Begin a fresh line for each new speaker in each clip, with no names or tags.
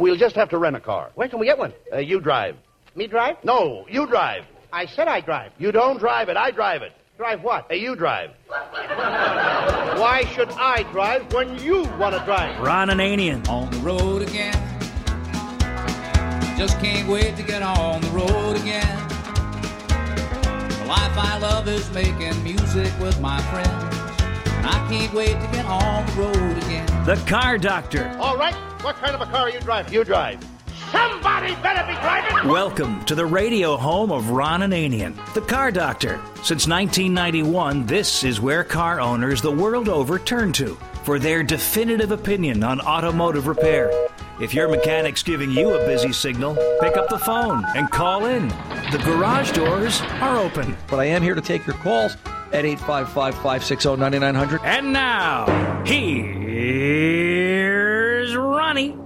We'll just have to rent a car.
Where can we get one?
Uh, you drive.
Me drive?
No, you drive.
I said I drive.
You don't drive it. I drive it.
Drive what?
Hey, you drive.
Why should I drive when you want to drive?
Ron Ananian.
On the road again. Just can't wait to get on the road again. The life I love is making music with my friends. And I can't wait to get on the road again.
The Car Doctor.
All right. What kind of a car are you driving?
You drive.
Somebody better be driving.
Welcome to the radio home of Ron Ananian, the Car Doctor. Since 1991, this is where car owners the world over turn to for their definitive opinion on automotive repair. If your mechanic's giving you a busy signal, pick up the phone and call in. The garage doors are open.
But I am here to take your calls at 855 560 9900.
And now, here's Ronnie.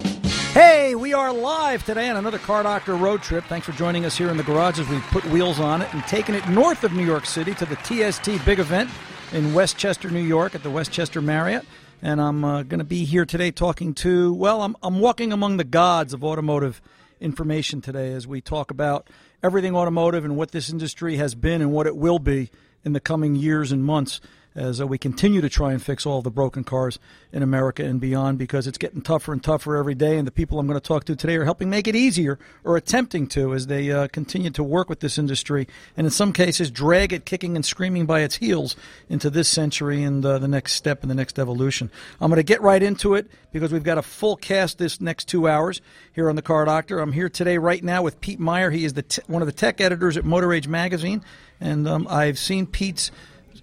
Hey, we are live today on another Car Doctor road trip. Thanks for joining us here in the garage as we put wheels on it and taking it north of New York City to the TST big event in Westchester, New York at the Westchester Marriott. And I'm uh, going to be here today talking to, well, I'm, I'm walking among the gods of automotive information today as we talk about everything automotive and what this industry has been and what it will be in the coming years and months as uh, we continue to try and fix all the broken cars in America and beyond because it's getting tougher and tougher every day. And the people I'm going to talk to today are helping make it easier or attempting to as they uh, continue to work with this industry and in some cases drag it kicking and screaming by its heels into this century and uh, the next step and the next evolution. I'm going to get right into it because we've got a full cast this next two hours here on the Car Doctor. I'm here today right now with Pete Meier. He is the t- one of the tech editors at Motor Age Magazine. And um, I've seen Pete's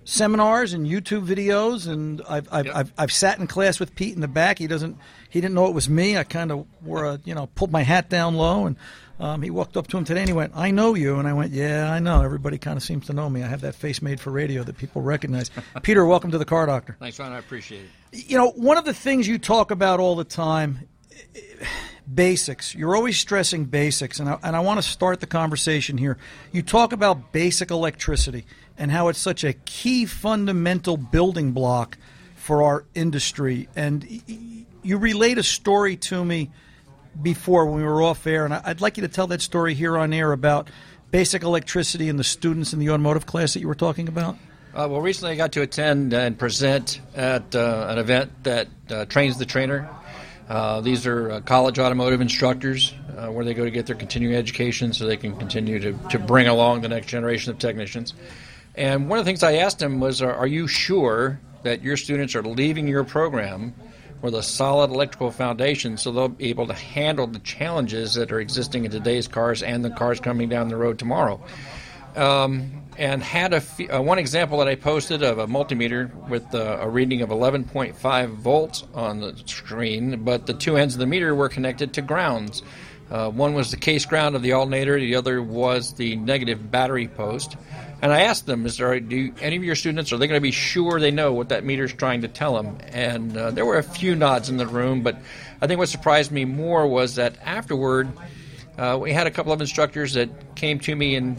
seminars and YouTube videos, and I've I've,
Yep.
I've I've sat in class with Pete in the back. He doesn't he didn't know it was me. I kind of wore a you know pulled my hat down low, and um, he walked up to him today and he went, "I know you," and I went, "Yeah, I know. Everybody kind of seems to know me. I have that face made for radio that people recognize." Peter, welcome to the Car Doctor.
Thanks, Ron. I appreciate it.
You know, one of the things you talk about all the time basics. You're always stressing basics, and I, and I want to start the conversation here. You talk about basic electricity and how it's such a key fundamental building block for our industry. And you relayed a story to me before when we were off air, and I'd like you to tell that story here on air about basic electricity and the students in the automotive class that you were talking about.
Uh, well, recently I got to attend and present at uh, an event that uh, trains the trainer. Uh, these are uh, college automotive instructors uh, where they go to get their continuing education so they can continue to, to bring along the next generation of technicians. And one of the things I asked them was, are, are you sure that your students are leaving your program with a solid electrical foundation so they'll be able to handle the challenges that are existing in today's cars and the cars coming down the road tomorrow? um, and had a f- uh, one example that I posted of a multimeter with uh, a reading of 11.5 volts on the screen, but the two ends of the meter were connected to grounds. Uh, one was the case ground of the alternator, the other was the negative battery post. And I asked them, "Is there do any of your students are they going to be sure they know what that meter is trying to tell them?" And uh, there were a few nods in the room, but I think what surprised me more was that afterward. Uh, we had a couple of instructors that came to me and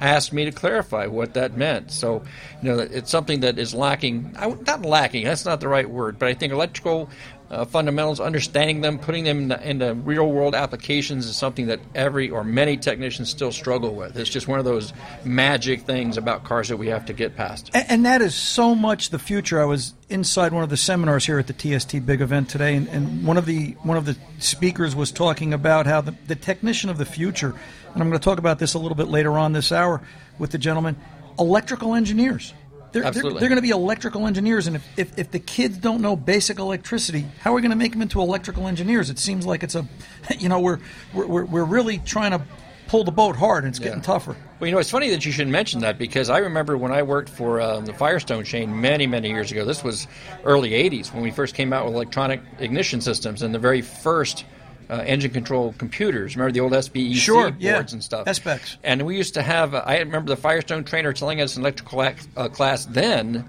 asked me to clarify what that meant. So, you know, it's something that is lacking. I, not lacking. That's not the right word. But I think electrical uh, fundamentals, understanding them, putting them into, real world applications, is something that every or many technicians still struggle with. It's just one of those magic things about cars that we have to get past.
And, and that is so much the future. I was inside one of the seminars here at the TST big event today, and, and one of the one of the speakers was talking about how the, the technician of the future, and I'm going to talk about this a little bit later on this hour with the gentleman, electrical engineers. They're, they're, they're going to be electrical engineers, and if, if, if the kids don't know basic electricity, how are we going to make them into electrical engineers? It seems like it's a, you know, we're we're, we're- really trying to pull the boat hard, and it's getting
Yeah.
tougher.
Well, you know, it's funny that you should mention that because I remember when I worked for uh, the Firestone chain many, many years ago. This was early '80s when we first came out with electronic ignition systems and the very first uh, engine control computers. Remember the old SBEC
Sure,
boards
yeah.
and stuff.
SPECs.
And we used to have. Uh, I remember the Firestone trainer telling us in electrical uh, class then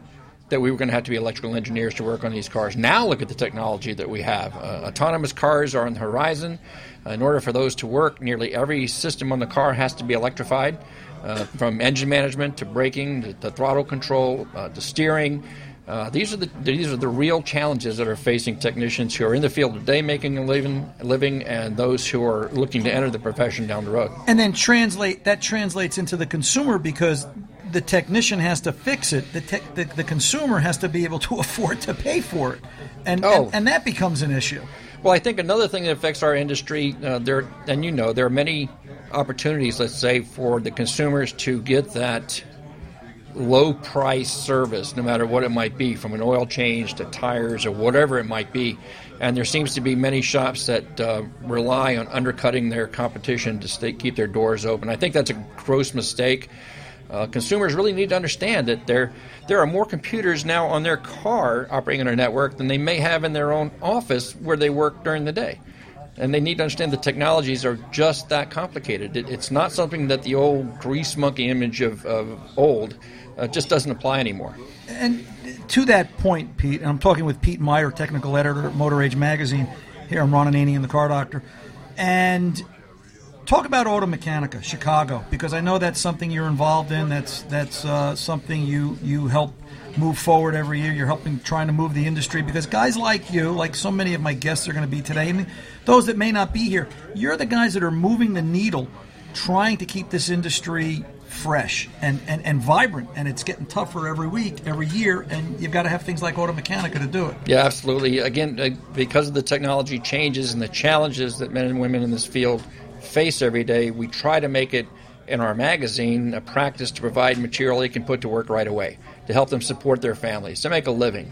that we were going to have to be electrical engineers to work on these cars. Now look at the technology that we have. Uh, autonomous cars are on the horizon. In order for those to work, nearly every system on the car has to be electrified, uh, from engine management to braking to, to throttle control uh, to steering. Uh, these are the these are the real challenges that are facing technicians who are in the field today making a living, living, and those who are looking to enter the profession down the road.
And then translate that translates into the consumer because the technician has to fix it. The, te- the, the consumer has to be able to afford to pay for it, and
Oh.
and, and that becomes an issue.
Well, I think another thing that affects our industry, uh, there, and you know, there are many opportunities, let's say, for the consumers to get that low price service, no matter what it might be, from an oil change to tires or whatever it might be. And there seems to be many shops that uh, rely on undercutting their competition to stay, keep their doors open. I think that's a gross mistake. Uh, consumers really need to understand that there there are more computers now on their car operating on our network than they may have in their own office where they work during the day. And they need to understand the technologies are just that complicated. It, it's not something that the old grease monkey image of, of old uh, just doesn't apply anymore.
And to that point, Pete, and I'm talking with Pete Meier, technical editor at Motor Age Magazine. Here I'm Ron Ananian, the car doctor. And talk about Automechanika, Chicago, because I know that's something you're involved in. That's that's uh, something you you help move forward every year. You're helping trying to move the industry because guys like you, like so many of my guests are going to be today, and those that may not be here, you're the guys that are moving the needle, trying to keep this industry fresh and, and, and vibrant and it's getting tougher every week every year and you've got to have things like Automechanika to do it
Yeah, absolutely. Again, uh, because of the technology changes and the challenges that men and women in this field face every day, we try to make it in our magazine a practice to provide material they can put to work right away to help them support their families, to make a living.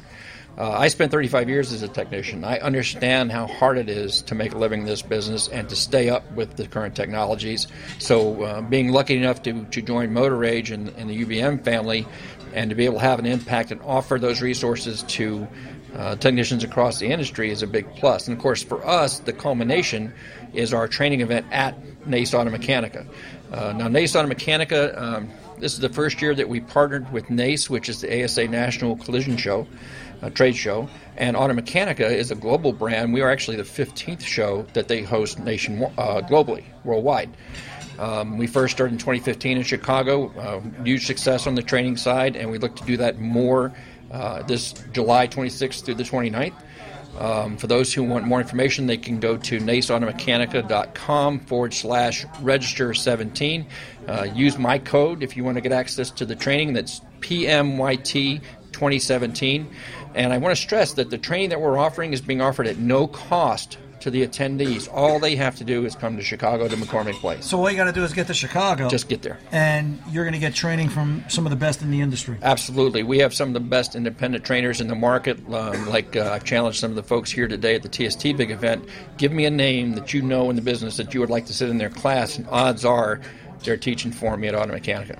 Uh, I spent 35 years as a technician. I understand how hard it is to make a living in this business and to stay up with the current technologies. So, uh, being lucky enough to, to join Motor Age and, and the UBM family and to be able to have an impact and offer those resources to uh, technicians across the industry is a big plus. And of course, for us, the culmination is our training event at NACE Automechanika. Uh, now, NACE Automechanika, um, this is the first year that we partnered with NACE, which is the ASA National Collision Show, uh, trade show, and Automechanika is a global brand. We are actually the 15th show that they host nation uh, globally, worldwide. Um, we first started in 2015 in Chicago. Uh, huge success on the training side, and we look to do that more uh, this July 26th through the 29th. Um, for those who want more information, they can go to naceautomechanica.com forward slash register 17. Uh, use my code if you want to get access to the training. That's PMYT 2017. And I want to stress that the training that we're offering is being offered at no cost to the attendees. All they have to do is come to Chicago to McCormick Place.
so all you got to do is get to chicago
Just get there.
and you're going to get training from some of the best in the industry
Absolutely. We have some of the best independent trainers in the market. Um, like uh, I've challenged some of the folks here today at the TST big event. Give me a name that you know in the business that you would like to sit in their class, and odds are they're teaching for me at Automechanika.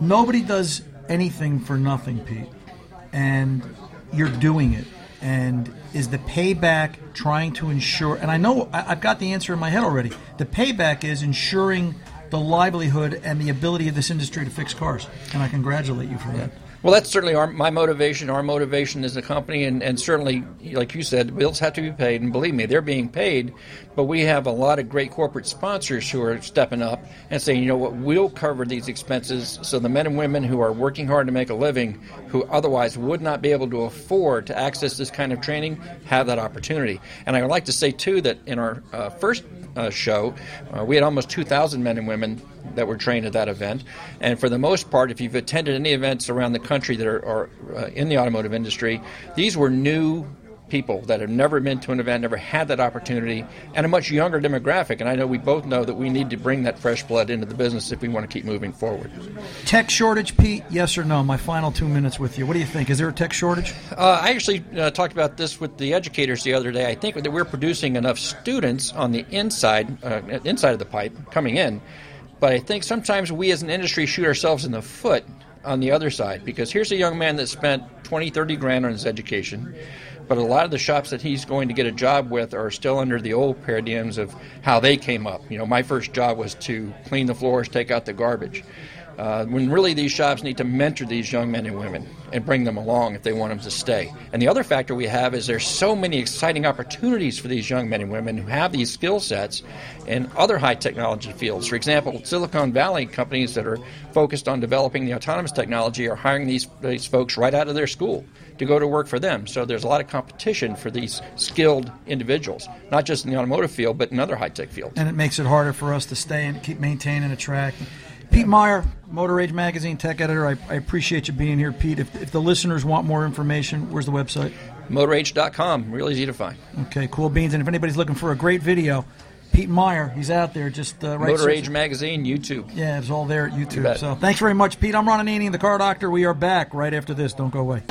nobody does anything for nothing pete and you're doing it. And is the payback trying to ensure and i know I- i've got the answer in my head already. The payback is ensuring the livelihood and the ability of this industry to fix cars. And i congratulate you for that
Well, that's certainly our, my motivation. Our motivation as a company, and, and certainly, like you said, bills have to be paid, and believe me, they're being paid. But we have a lot of great corporate sponsors who are stepping up and saying, you know what, we'll cover these expenses so the men and women who are working hard to make a living, who otherwise would not be able to afford to access this kind of training, have that opportunity. And I would like to say, too, that in our uh, first uh, show, uh, we had almost 2,000 men and women that were trained at that event. And for the most part, if you've attended any events around the country that are, are uh, in the automotive industry, these were new people that have never been to an event, never had that opportunity, and a much younger demographic. And I know we both know that we need to bring that fresh blood into the business if we want to keep moving forward.
tech shortage pete yes or no my final two minutes with you what do you think is there a tech shortage
Uh, I actually uh, talked about this with the educators the other day. I think that we're producing enough students on the inside, uh, inside of the pipe coming in, but I think sometimes we as an industry shoot ourselves in the foot on the other side because here's a young man that spent 20, 30 grand on his education, but a lot of the shops that he's going to get a job with are still under the old paradigms of how they came up. You know, my first job was to clean the floors, take out the garbage. Uh, when really these shops need to mentor these young men and women and bring them along if they want them to stay. And the other factor we have is there's so many exciting opportunities for these young men and women who have these skill sets in other high technology fields. For example, Silicon Valley companies that are focused on developing the autonomous technology are hiring these, these folks right out of their school to go to work for them. So there's a lot of competition for these skilled individuals, not just in the automotive field, but in other high tech fields.
And it makes it harder for us to stay and keep maintaining and track. Pete Meier, Motor Age Magazine tech editor. I, I appreciate you being here, Pete. If, if, the listeners want more information, where's the website?
MotorAge.com. Real easy to find.
Okay, cool beans. And if anybody's looking for a great video, Pete Meier, he's out there. Just uh, right
Motor Age Magazine, YouTube.
Yeah, it's all there at YouTube. So thanks very much, Pete. I'm Ron Ananian, the Car Doctor. We are back right after this. Don't go away.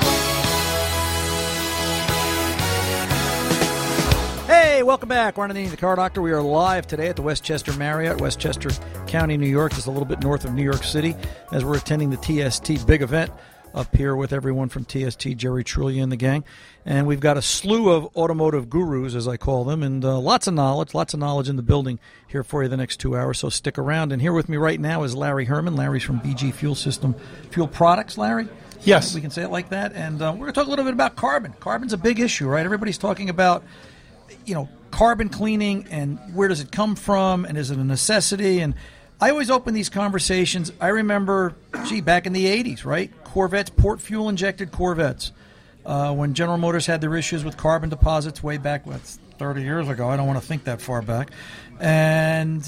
Welcome back. Ron Ananian, the Car Doctor. We are live today at the Westchester Marriott, Westchester County, New York, just a little bit north of New York City, as we're attending the TST big event up here with everyone from TST, Jerry Truglia and the gang. And we've got a slew of automotive gurus, as I call them, and uh, lots of knowledge, lots of knowledge in the building here for you the next two hours. So stick around. And here with me right now is Larry Herman. Larry's from BG Fuel System Fuel Products. Larry?
Yes.
We can say it like that. And uh, we're going to talk a little bit about carbon. Carbon's a big issue, right? Everybody's talking about you know carbon cleaning and where does it come from and is it a necessity and I always open these conversations. I remember, gee, back in the '80s, right? Corvettes, port fuel injected Corvettes, uh, when General Motors had their issues with carbon deposits way back, what, 30 years ago. I don't want to think that far back, and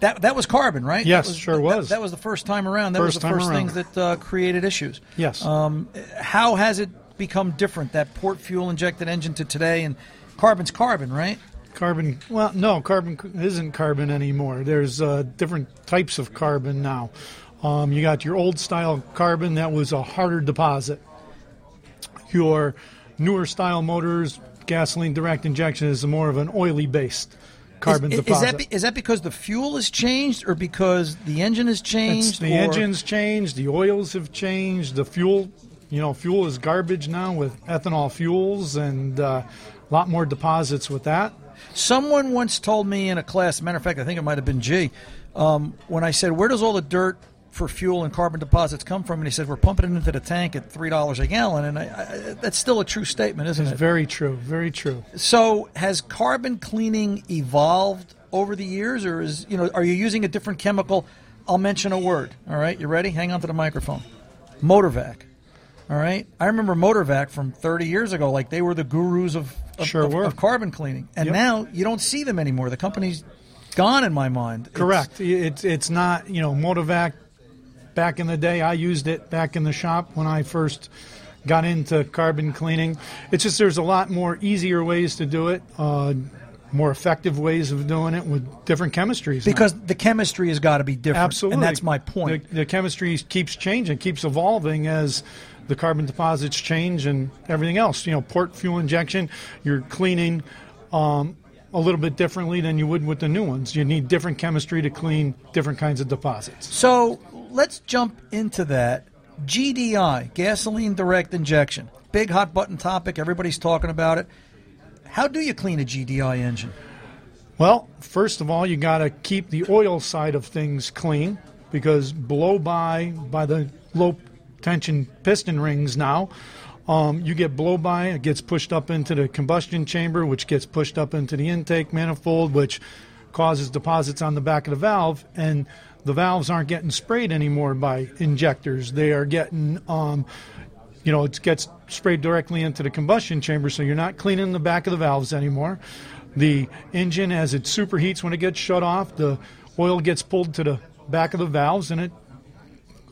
that that was carbon, right?
Yes,
was,
sure was.
That, that, was the first time around. That
first
was the first
around.
things that uh, created issues.
Yes.
Um, how has it become different that port fuel injected engine to today and carbon's carbon, right?
Carbon. Well, no, carbon isn't carbon anymore. There's uh, different types of carbon now. Um, you got your old style carbon that was a harder deposit. Your newer style motors, gasoline direct injection, is more of an oily based carbon
is,
deposit.
Is that, be, is that because the fuel has changed or because the engine has changed?
It's the
or?
engine's changed, the oils have changed, the fuel. You know, fuel is garbage now with ethanol fuels and uh, a lot more deposits with that.
Someone once told me in a class, matter of fact, I think it might have been G, um, when I said, Where does all the dirt for fuel and carbon deposits come from? And he said, We're pumping it into the tank at $3 a gallon. And I, I, that's still a true statement, isn't
it's
it?
Very true, very true.
So, has carbon cleaning evolved over the years, or is, you know, are you using a different chemical? I'll mention a word. All right, you ready? Hang on to the microphone. Motorvac. All right. I remember Motorvac from 30 years ago. Like they were the gurus of of,
sure
of, of carbon cleaning, and
yep.
now you don't see them anymore. The company's gone in my mind.
Correct. It's it's not you know Motorvac. Back in the day, I used it back in the shop when I first got into carbon cleaning. It's just there's a lot more easier ways to do it. Uh, more effective ways of doing it with different chemistries.
Because the chemistry has got to be different.
Absolutely.
And that's my point.
The, the chemistry keeps changing, keeps evolving as the carbon deposits change and everything else. You know, port fuel injection, you're cleaning um, a little bit differently than you would with the new ones. You need different chemistry to clean different kinds of deposits.
So let's jump into that. GDI, gasoline direct injection, big hot button topic. Everybody's talking about it. How do you clean a GDI engine?
Well, first of all, you got to keep the oil side of things clean because blow by by the low tension piston rings now. Um, you get blow by, it gets pushed up into the combustion chamber, which gets pushed up into the intake manifold, which causes deposits on the back of the valve, and the valves aren't getting sprayed anymore by injectors. They are getting, um, you know, it gets sprayed directly into the combustion chamber, so you're not cleaning the back of the valves anymore. The engine, as it superheats when it gets shut off, the oil gets pulled to the back of the valves, and it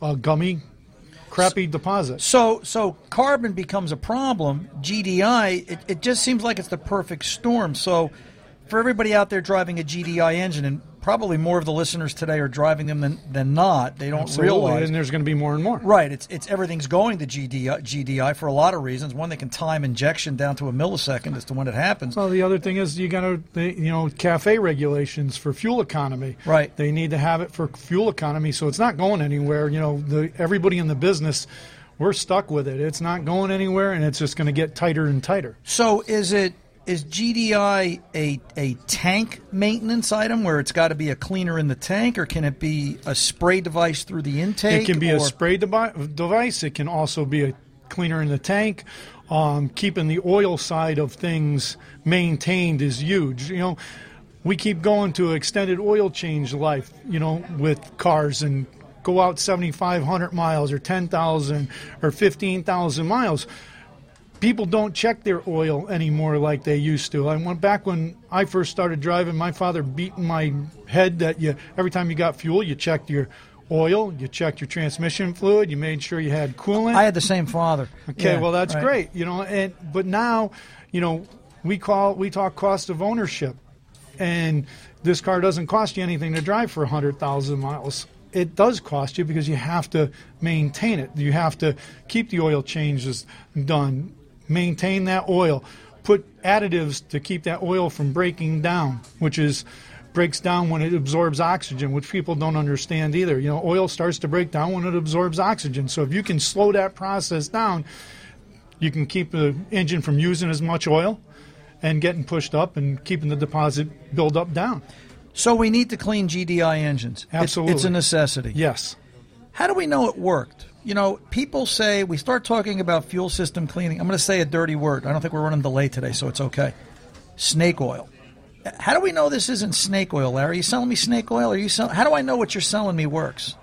uh, gummy crappy deposit.
So, so carbon becomes a problem. GDI, it, it just seems like it's the perfect storm. So, for everybody out there driving a GDI engine, and probably more of the listeners today are driving them than, than not, they don't
Absolutely,
realize.
and there's going to be more and more.
Right. It's it's everything's going to GDI, GDI for a lot of reasons. One, they can time injection down to a millisecond as to when it happens.
Well, the other thing is you got to, you know, CAFE regulations for fuel economy.
Right.
They need to have it for fuel economy, so it's not going anywhere. You know, the everybody in the business, we're stuck with it. It's not going anywhere, and it's just going to get tighter and tighter.
So, is it is GDI a a tank maintenance item where it's got to be a cleaner in the tank, or can it be a spray device through the intake?
It can be
or-
a spray devi- device. It can also be a cleaner in the tank. Um, keeping the oil side of things maintained is huge. You know, we keep going to extended oil change life. You know, with cars and go out 7,500 miles or 10,000 or 15,000 miles. People don't check their oil anymore like they used to. I went back when I first started driving. My father beating my head that you every time you got fuel, you checked your oil, you checked your transmission fluid, you made sure you had coolant.
I had the same father.
Okay,
Yeah,
well that's
right.
great, you know. And but now, you know, we call we talk cost of ownership, and this car doesn't cost you anything to drive for hundred thousand miles. It does cost you because you have to maintain it. You have to keep the oil changes done, maintain that oil, put additives to keep that oil from breaking down, which is breaks down when it absorbs oxygen, which people don't understand either. You know, oil starts to break down when it absorbs oxygen. So if you can slow that process down, you can keep the engine from using as much oil and getting pushed up and keeping the deposit build up down.
So we need to clean GDI engines. It's-
Absolutely.
it's a necessity.
Yes.
How do we know it worked? You know, people say we start talking about fuel system cleaning. I'm going to say a dirty word. I don't think we're running delay today, so it's okay. Snake oil. How do we know this isn't snake oil, Larry? Are you selling me snake oil? Are you sell- How do I know what you're selling me works?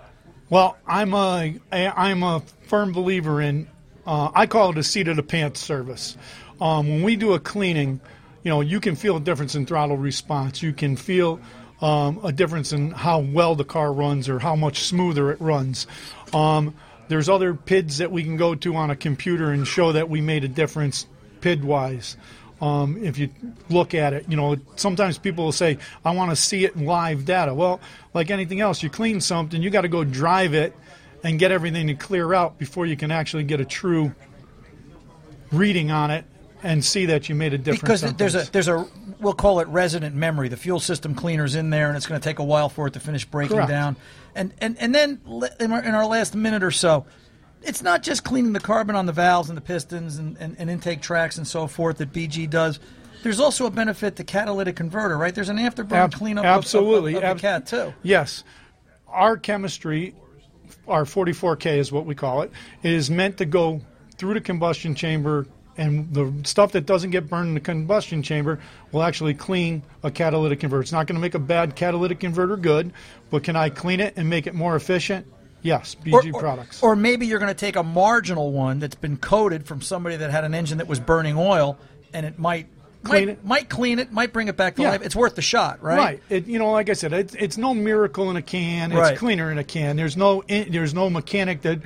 Well, I'm a I'm a firm believer in. Uh, I call it a seat of the pants service. Um, when we do a cleaning, you know, you can feel a difference in throttle response. You can feel um, a difference in how well the car runs or how much smoother it runs. Um, there's other PIDs that we can go to on a computer and show that we made a difference PID wise. Um, if you look at it, you know, sometimes people will say, I want to see it in live data. Well, like anything else, you clean something, you got to go drive it and get everything to clear out before you can actually get a true reading on it and see that you made a difference.
Because there's a there's a we'll call it resident memory. The fuel system cleaner's in there, and it's going to take a while for it to finish breaking
Correct.
down. And and and then in our, in our last minute or so, it's not just cleaning the carbon on the valves and the pistons and, and, and intake tracks and so forth that BG does. There's also a benefit to catalytic converter, right? There's an afterburn
Ab-
cleanup of- of-
absolutely.
of, of,
Ab-
the cat too.
Yes. Our chemistry, our 44K is what we call it, it is meant to go through the combustion chamber, and the stuff that doesn't get burned in the combustion chamber will actually clean a catalytic converter. It's not going to make a bad catalytic converter good, but can I clean it and make it more efficient? Yes, BG
or,
products.
Or maybe you're going to take a marginal one that's been coated from somebody that had an engine that was burning oil, and it might
Clean
might,
it.
might clean it, might bring it back to
Yeah.
life. It's worth the shot, right?
Right. It, you know, like I said, it's, it's no miracle in a can. It's
Right.
cleaner in a can. There's no in, there's no mechanic that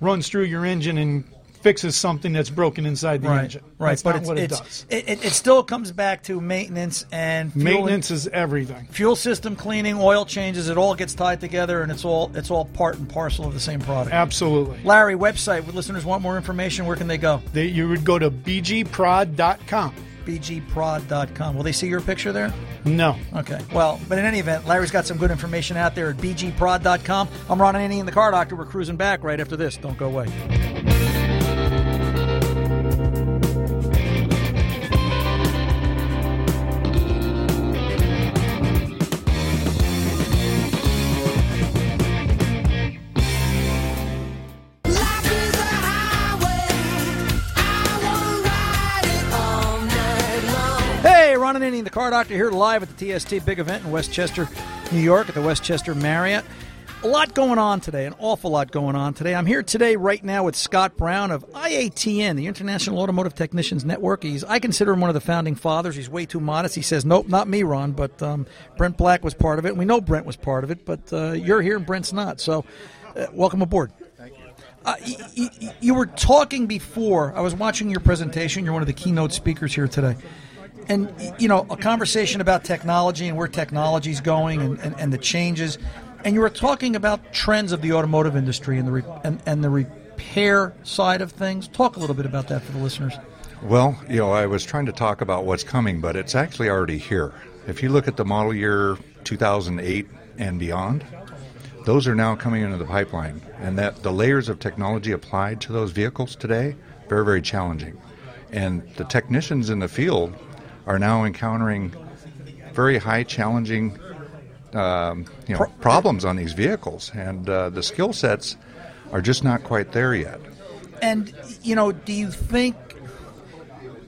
runs through your engine and fixes something that's broken inside the
Right,
engine.
right.
That's
but it's,
what it
it's,
does.
It, it, it still comes back to maintenance and fuel
Maintenance is everything.
fuel system cleaning, oil changes. It all gets tied together, and it's all it's all part and parcel of the same product.
Absolutely.
Larry, website. Would listeners want more information? Where can they go?
They, you would go to bgprod.com.
bgprod.com. Will they see your picture there?
No.
Okay. Well, but in any event, Larry's got some good information out there at bgprod.com. I'm Ron in the car doctor. We're cruising back right after this. Don't go away. The car doctor, here live at the TST big event in Westchester, New York, at the Westchester Marriott. A lot going on today, an awful lot going on today. I'm here today, right now, with Scott Brown of IATN, the International Automotive Technicians Network. He's, I consider him one of the founding fathers. He's way too modest. He says, "Nope, not me, Ron." But um, Brent Black was part of it. and We know Brent was part of it, but uh, you're here and Brent's not. So, uh, welcome aboard. Uh, y- y- y- you were talking before. I was watching your presentation. You're one of the keynote speakers here today. And, you know, a conversation about technology and where technology is going and, and, and the changes. And you were talking about trends of the automotive industry and the, re- and, and the repair side of things. Talk a little bit about that for the listeners.
Well, you know, I was trying to talk about what's coming, but it's actually already here. If you look at the model year 2008 and beyond, those are now coming into the pipeline, and that the layers of technology applied to those vehicles today very very challenging, and the technicians in the field are now encountering very high challenging um, you know, problems on these vehicles, and uh, the skill sets are just not quite there yet.
And you know, do you think?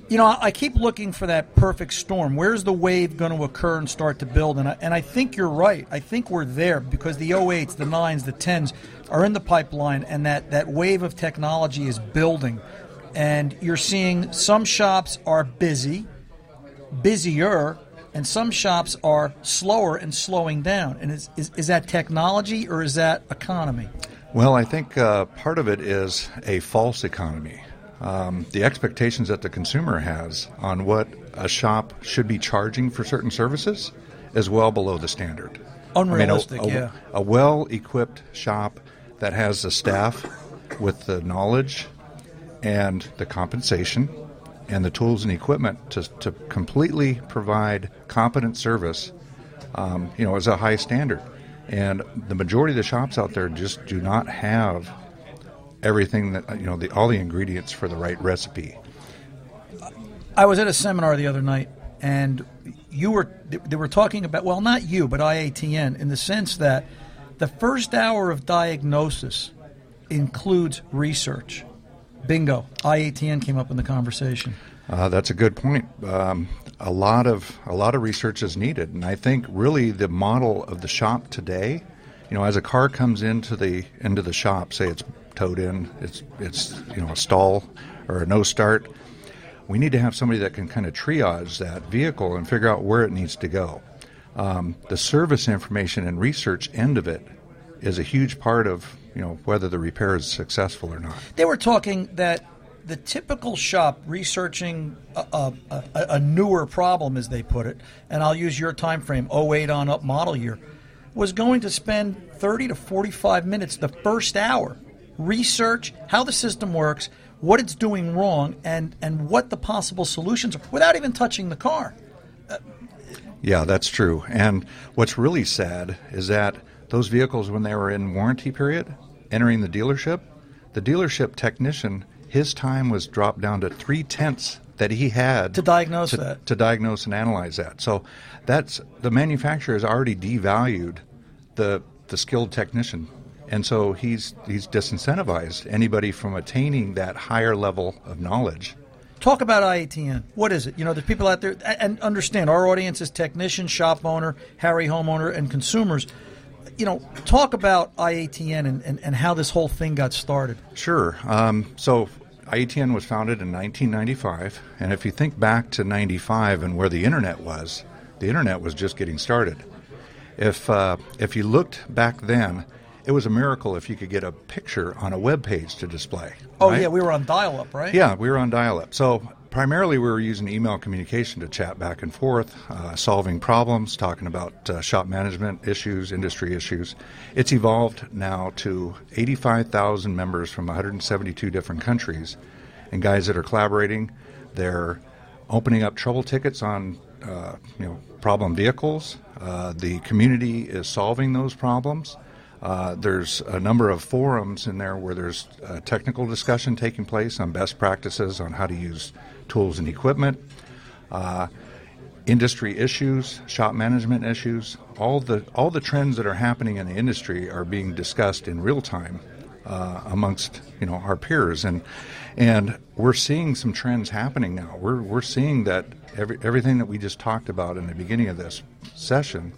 You know, I keep looking for that perfect storm. Where's the wave going to occur and start to build? And I, and I think you're right. I think we're there because the 08s, the 9s, the 10s are in the pipeline, and that, that wave of technology is building. And you're seeing some shops are busy, busier, and some shops are slower and slowing down. And is, is, is that technology or is that economy?
Well, I think uh, part of it is a false economy. Um, the expectations that the consumer has on what a shop should be charging for certain services is well below the standard.
Unrealistic,
I mean, a, a,
yeah.
A well equipped shop that has the staff with the knowledge and the compensation and the tools and equipment to, to completely provide competent service, um, you know, is a high standard. And the majority of the shops out there just do not have everything that you know, the, all the ingredients for the right recipe.
I was at a seminar the other night, and you were they were talking about well, not you, but IATN, in the sense that the first hour of diagnosis includes research. Bingo, IATN came up in the conversation.
Uh, that's a good point. Um, a lot of a lot of research is needed, and I think really the model of the shop today, you know, as a car comes into the into the shop, say it's towed in, it's it's you know a stall or a no start, we need to have somebody that can kind of triage that vehicle and figure out where it needs to go. Um, the service information and research end of it is a huge part of you know whether the repair is successful or not.
They were talking that the typical shop researching a, a, a, newer problem, as they put it, and I'll use your time frame, 08 on up model year, was going to spend 30 to 45 minutes the first hour research how the system works, what it's doing wrong, and, and what the possible solutions are without even touching the car. Uh,
yeah, that's true. And what's really sad is that those vehicles, when they were in warranty period, entering the dealership, the dealership technician his time was dropped down to three tenths that he had
to diagnose
to,
that
to diagnose and analyze that. So that's the manufacturer has already devalued the the skilled technician, and so he's he's disincentivized anybody from attaining that higher level of knowledge.
Talk about IATN. What is it? You know, there's people out there, and understand our audience is technician, shop owner, Harry homeowner, and consumers you know, talk about IATN and, and, and, how this whole thing got started.
Sure. Um, so IATN was founded in 1995, and if you think back to 95 and where the internet was, the internet was just getting started. If uh, if you looked back then, it was a miracle if you could get a picture on a web page to display.
Oh
right?
yeah, we were on dial-up, right?
Yeah, we were on dial-up. So primarily we were using email communication to chat back and forth, uh, solving problems, talking about uh, shop management issues, industry issues. It's evolved now to 85,000 members from 172 different countries, and guys that are collaborating. They're opening up trouble tickets on uh, you know problem vehicles. Uh, the community is solving those problems. Uh, there's a number of forums in there where there's technical discussion taking place on best practices on how to use tools and equipment, uh, industry issues, shop management issues. All the all the trends that are happening in the industry are being discussed in real time uh, amongst you know our peers, and and we're seeing some trends happening now. We're we're seeing that every, everything that we just talked about in the beginning of this session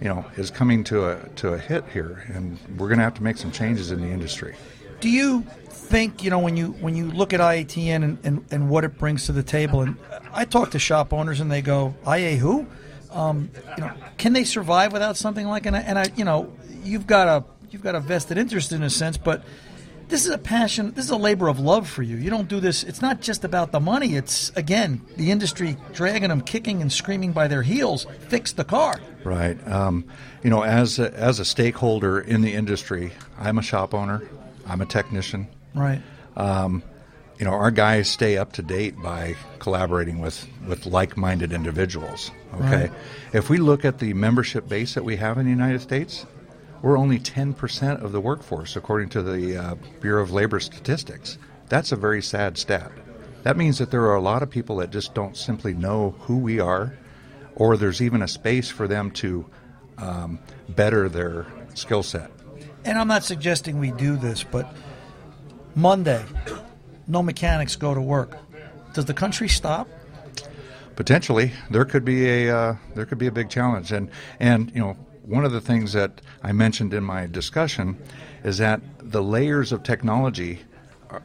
you know, is coming to a to a hit here, and we're going to have to make some changes in the industry.
Do you think you know when you when you look at IATN and, and, and what it brings to the table? And I talk to shop owners, and they go, "IA who? Um, you know, can they survive without something like?" And I, and I, you know, you've got a you've got a vested interest in a sense, but this is a passion. This is a labor of love for you. You don't do this. It's not just about the money. It's again the industry dragging them, kicking and screaming by their heels. Fix the car.
Right. Um, you know, as a, as a stakeholder in the industry, I'm a shop owner. I'm a technician.
Right.
Um, you know, our guys stay up to date by collaborating with, with like-minded individuals. Okay.
Right.
If we look at the membership base that we have in the United States, we're only 10% of the workforce, according to the uh, Bureau of Labor Statistics. That's a very sad stat. That means that there are a lot of people that just don't simply know who we are, or there's even a space for them to um, better their skill set.
And I'm not suggesting we do this, but Monday, no mechanics go to work. Does the country stop?
Potentially, there could be a uh, there could be a big challenge, and and you know one of the things that I mentioned in my discussion is that the layers of technology,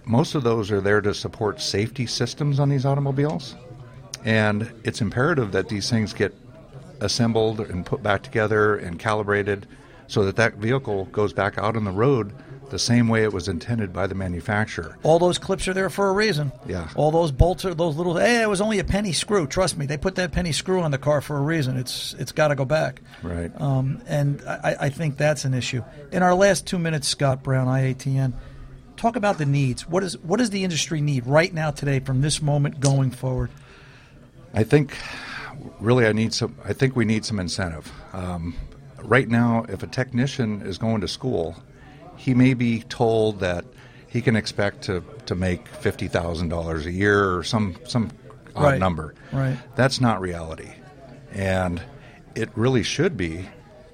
most of those are there to support safety systems on these automobiles, and it's imperative that these things get assembled and put back together and calibrated so that that vehicle goes back out on the road the same way it was intended by the manufacturer.
All those clips are there for a reason.
Yeah.
All those bolts are those little. Hey, it was only a penny screw. Trust me, they put that penny screw on the car for a reason. It's it's got to go back.
Right.
Um, and I, I think that's an issue. In our last two minutes, Scott Brown, IATN, talk about the needs. What is what does the industry need right now today from this moment going forward?
I think really I need some. I think we need some incentive. Um, right now, if a technician is going to school, he may be told that he can expect to, to make fifty thousand dollars a year or some some odd
Right.
number.
Right.
That's not reality, and it really should be,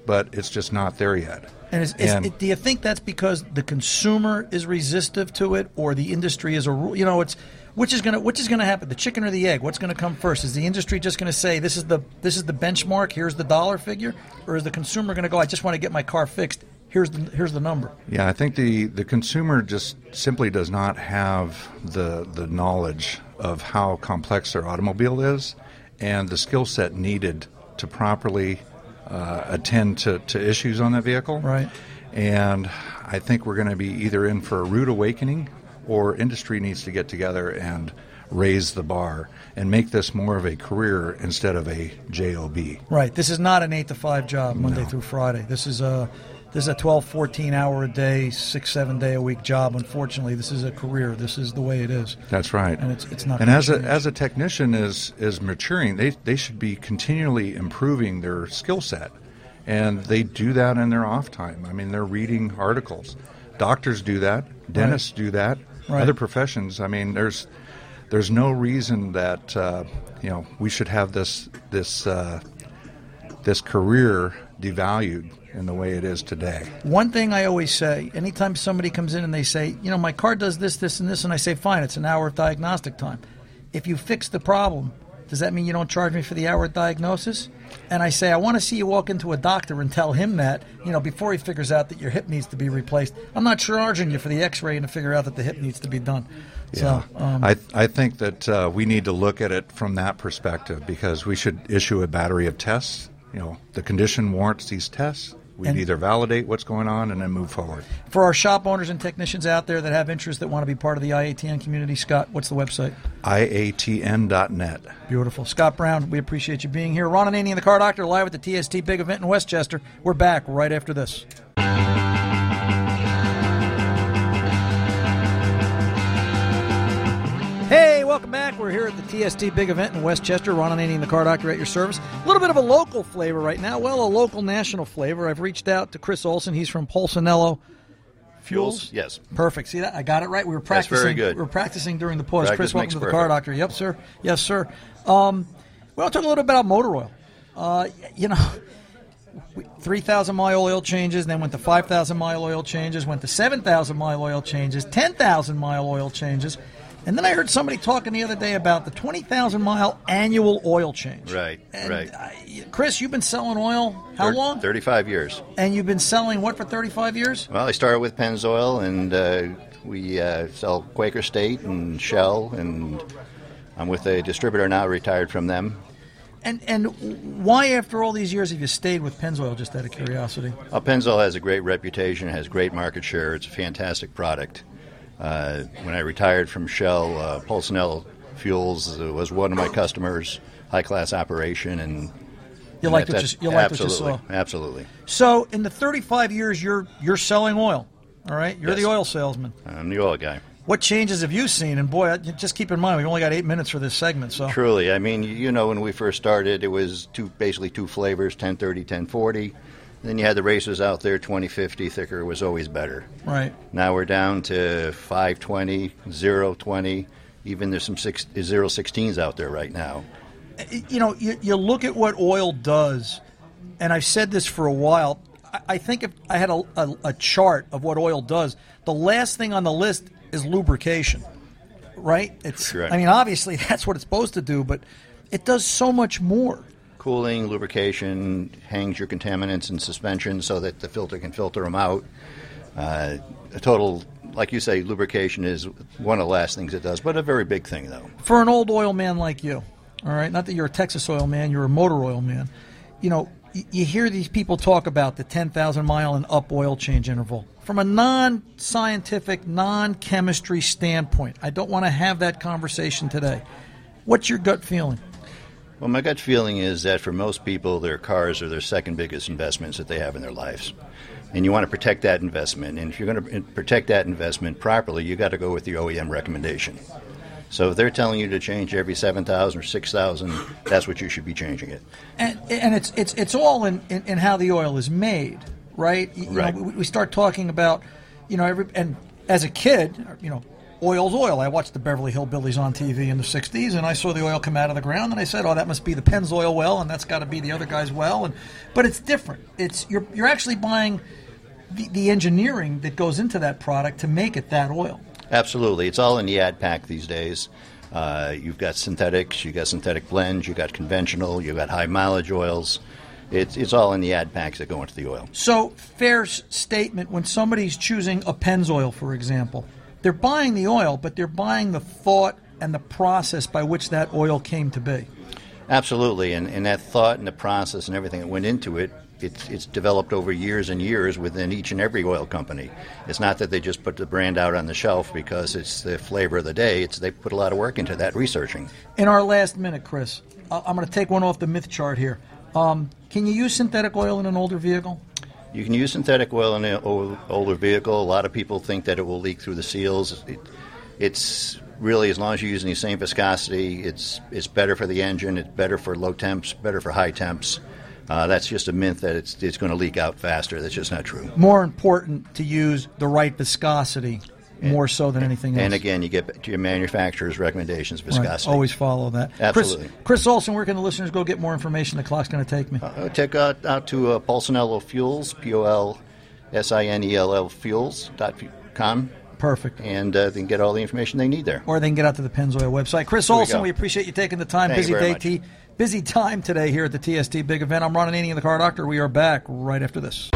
but it's just not there yet.
And, is, is
And-
it, do you think that's because the consumer is resistive to it, or the industry is a rule? You know, it's which is going to which is going to happen, the chicken or the egg? What's going to come first? Is the industry just going to say this is the this is the benchmark? Here's the dollar figure, or is the consumer going to go? I just want to get my car fixed. Here's the here's the number.
Yeah, I think the, the consumer just simply does not have the the knowledge of how complex their automobile is and the skill set needed to properly uh, attend to, to issues on that vehicle.
Right.
And I think we're going to be either in for a rude awakening or industry needs to get together and raise the bar and make this more of a career instead of a job.
Right. This is not an eight to five job Monday through Friday. This is a this is a 12, 14 hour a day, six, seven day a week job. Unfortunately, this is a career. This is the way it is.
That's right.
And it's it's not.
And as a as a technician is is maturing, they they should be continually improving their skill set, and they do that in their off time. I mean, they're reading articles. Doctors do that. Dentists do that.
Right.
Other professions. I mean, there's there's no reason that uh, you know we should have this this uh, this career devalued in the way it is today.
One thing I always say, anytime somebody comes in and they say, you know, my car does this, this, and this, and I say, fine, it's an hour of diagnostic time. If you fix the problem, does that mean you don't charge me for the hour of diagnosis? And I say, I want to see you walk into a doctor and tell him that, you know, before he figures out that your hip needs to be replaced. I'm not charging you for the x ray and to figure out that the hip needs to be done.
Yeah,
So, um,
I I think that uh, we need to look at it from that perspective because we should issue a battery of tests. You know, the condition warrants these tests. We
And-
either validate what's going on and then move forward.
for our shop owners and technicians out there that have interest that want to be part of the IATN community, Scott, what's the website?
IATN.net.
Beautiful. Scott Brown, we appreciate you being here. Ron Ananian the Car Doctor live at the TST big event in Westchester. We're back right after this. Welcome back. We're here at the TST big event in Westchester. Ron Ananian the Car Doctor at your service. A little bit of a local flavor right now. Well, a local national flavor. I've reached out to Chris Olson. He's from Polsinello Fuels.
Yes.
Perfect. See that? I got it right. We were
That's
practicing.
very good.
We were practicing during the pause.
Practice
Chris, welcome to the Car. Doctor. Yep, sir. Yes, sir. Um, well, talk a little bit about motor oil. Uh, you know, 3,000 mile oil changes, then went to 5,000 mile oil changes, went to 7,000 mile oil changes, 10,000 mile oil changes. And then I heard somebody talking the other day about the 20,000 mile annual oil change.
Right,
And,
right.
I- Chris, you've been selling oil how
Thir-
long?
35 years.
And you've been selling what for 35 years?
Well, I started with Pennzoil, and uh, we uh, sell Quaker State and Shell, and I'm with a distributor now, retired from them.
And and why, after all these years, have you stayed with Pennzoil? Just out of curiosity.
Well, Pennzoil has a great reputation, has great market share. It's a fantastic product. Uh, when I retired from Shell, uh, Fuels was one of my customers, high class operation, and
You liked
that-
what you,
that-
you liked what you
absolutely, absolutely.
So, in the 35 years you're you're selling oil, all right? You're
Yes.
the oil salesman.
I'm the oil guy.
What changes have you seen? And boy, just keep in mind we've only got eight minutes for this segment. So,
Truly, I mean, you know, when we first started, it was two basically two flavors: 1030, 1040. Then you had the racers out there, 2050. Thicker was always better.
right?
Now we're down to 520, 020, Even there's some six, 016s out there right now.
you know, you, you look at what oil does, and I've said this for a while. I, I think if I had a, a, a chart of what oil does, the last thing on the list is lubrication, right? It's.
Correct.
I mean, obviously that's what it's supposed to do, but it does so much more.
Cooling, lubrication, hangs your contaminants in suspension so that the filter can filter them out. Uh, a total, like you say, lubrication is one of the last things it does, but a very big thing, though.
For an old oil man like you, all right, not that you're a Texas oil man, you're a motor oil man. You know, you hear these people talk about the 10,000 mile and up oil change interval. From a non scientific, non chemistry standpoint, I don't want to have that conversation today. What's your gut feeling?
Well, my gut feeling is that for most people, their cars are their second biggest investments that they have in their lives. And you want to protect that investment. And if you're going to uh, protect that investment properly, you got to go with the OEM recommendation. So if they're telling you to change every 7,000 or 6,000, that's what you should be changing it.
And, and it's, it's, it's all in, in, in how the oil is made, right? You know,
Right.
we, we start talking about, you know, every, and as a kid, you know, oil's oil. I watched the Beverly Hillbillies on TV in the 60s, and I saw the oil come out of the ground, and I said, oh, that must be the Pennzoil well, and that's got to be the other guy's well. And, but it's different. It's, you're, you're actually buying the, the engineering that goes into that product to make it that oil.
Absolutely. It's all in the ad pack these days. Uh, you've got synthetics, you've got synthetic blends, you've got conventional, you've got high mileage oils. It's, it's all in the ad packs that go into the oil.
So, fair statement when somebody's choosing a Pennzoil, for example, they're buying the oil, but they're buying the thought and the process by which that oil came to be.
Absolutely, and, and that thought and the process and everything that went into it, it's, it's developed over years and years within each and every oil company. It's not that they just put the brand out on the shelf because it's the flavor of the day. It's they put a lot of work into that researching.
In our last minute, Chris, I'm going to take one off the myth chart here. Um, can you use synthetic oil in an older vehicle?
You can use synthetic oil in an older vehicle. A lot of people think that it will leak through the seals. It, it's really as long as you're using the same viscosity, it's it's better for the engine. It's better for low temps, better for high temps. Uh, that's just a myth that it's it's going to leak out faster. That's just not true.
More important to use the right viscosity more so than anything else.
And again, you get to your manufacturer's recommendations,
Right,
viscosity.
Always follow that.
Absolutely.
Chris, Chris Olson, where can the listeners go get more information? The clock's going to take me.
Uh, check out, out to uh, Polsinello Fuels, P O L S I N E L L Fuels dot com,
Perfect.
and uh, they can get all the information they need there.
or they can get out to the Pennzoil website. Chris
Here we
Olson,
go.
we, appreciate you taking the time.
Thank
busy day,
much.
T, busy time today here at the TST Big Event. I'm Ron Ananian, the Car Doctor. We are back right after this.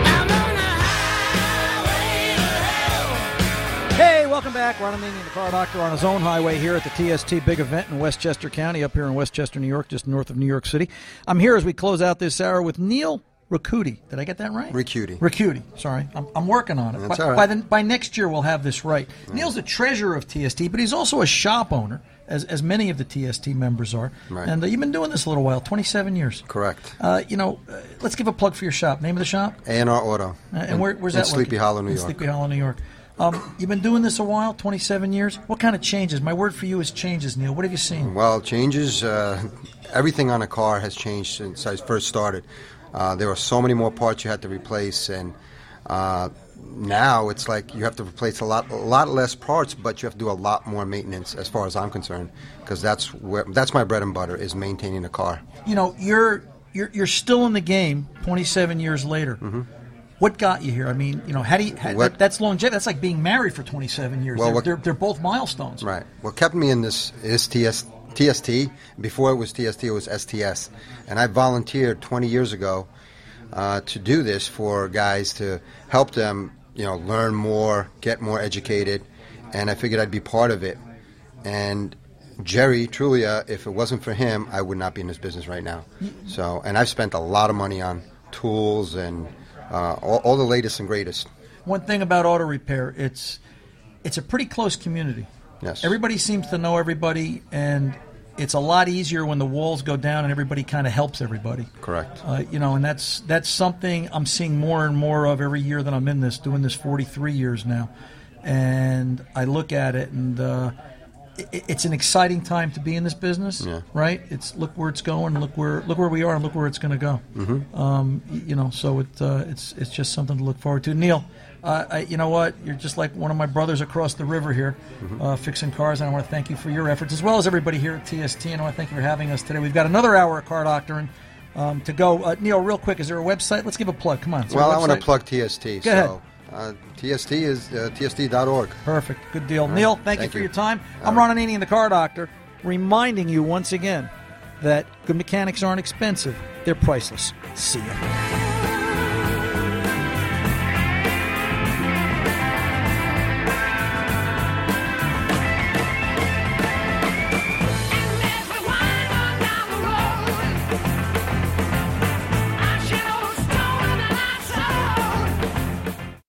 Back. Ron Ananian, the Car Doctor, on his own highway here at the TST Big Event in Westchester County, up here in Westchester, New York, just north of New York City. I'm here as we close out this hour with Neil Rakuti. Did I get that right?
Ricuti.
Rakuti. Sorry, I'm, I'm working on it.
That's
by,
all right.
by, the, by next year, we'll have this right. Neil's the treasurer of TST, but he's also a shop owner, as, as many of the TST members are.
Right.
And uh, you've been doing this a little while, 27 years.
Correct.
Uh, you know, uh, let's give a plug for your shop. Name of the shop?
A&R Auto.
Uh, and where, where's
in
that?
Sleepy? Hollow, New York.
Sleepy Hollow, New York. Um, you've been doing this a while, 27 years. What kind of changes? My word for you is changes, Neil. What have you seen?
Well, changes. Uh, everything on a car has changed since I first started. Uh, there were so many more parts you had to replace, and uh, now it's like you have to replace a lot, a lot less parts, but you have to do a lot more maintenance, as far as I'm concerned, because that's where that's my bread and butter is maintaining a car.
You know, you're you're you're still in the game, 27 years later. What got you here? I mean, you know, how do you? How.
What-
that, that's longevity. That's like being married for 27 years.
Well,
they're,
what-
they're, they're both milestones.
Right. What kept me in this is TS, TST. Before it was TST, it was STS. And I volunteered 20 years ago uh, to do this for guys to help them, you know, learn more, get more educated. And I figured I'd be part of it. And Jerry Truglia, if it wasn't for him, I would not be in this business right now. So, and I've spent a lot of money on tools and uh, all, all the latest and greatest.
One thing about auto repair, it's it's a pretty close community.
Yes.
Everybody seems to know everybody, and it's a lot easier when the walls go down and everybody kind of helps everybody.
Correct.
Uh, you know, and that's that's something I'm seeing more and more of every year that I'm in this, doing this 43 years now, and I look at it and uh, it's an exciting time to be in this business,
Yeah.
right? It's look where it's going, look where look where we are, and look where it's going to go. Mm-hmm. Um, you know, so it uh, it's it's just something to look forward to. Neil, uh, I, you know what? You're just like one of my brothers across the river here, uh, fixing cars, and I want to thank you for your efforts as well as everybody here at TST. And I want to thank you for having us today. We've got another hour of Car Doctoring. Um, to go, uh, Neil. Real quick, is there a website? Let's give a plug. Come on. Is there a
Well, I want to plug TST.
Go
so,
ahead.
Uh, TST is uh, tst.org.
Perfect. Good deal. Neil, thank, you for
you.
your time.
All
I'm
right.
Ron Ananian, the car doctor, reminding you once again that good mechanics aren't expensive, they're priceless. See ya.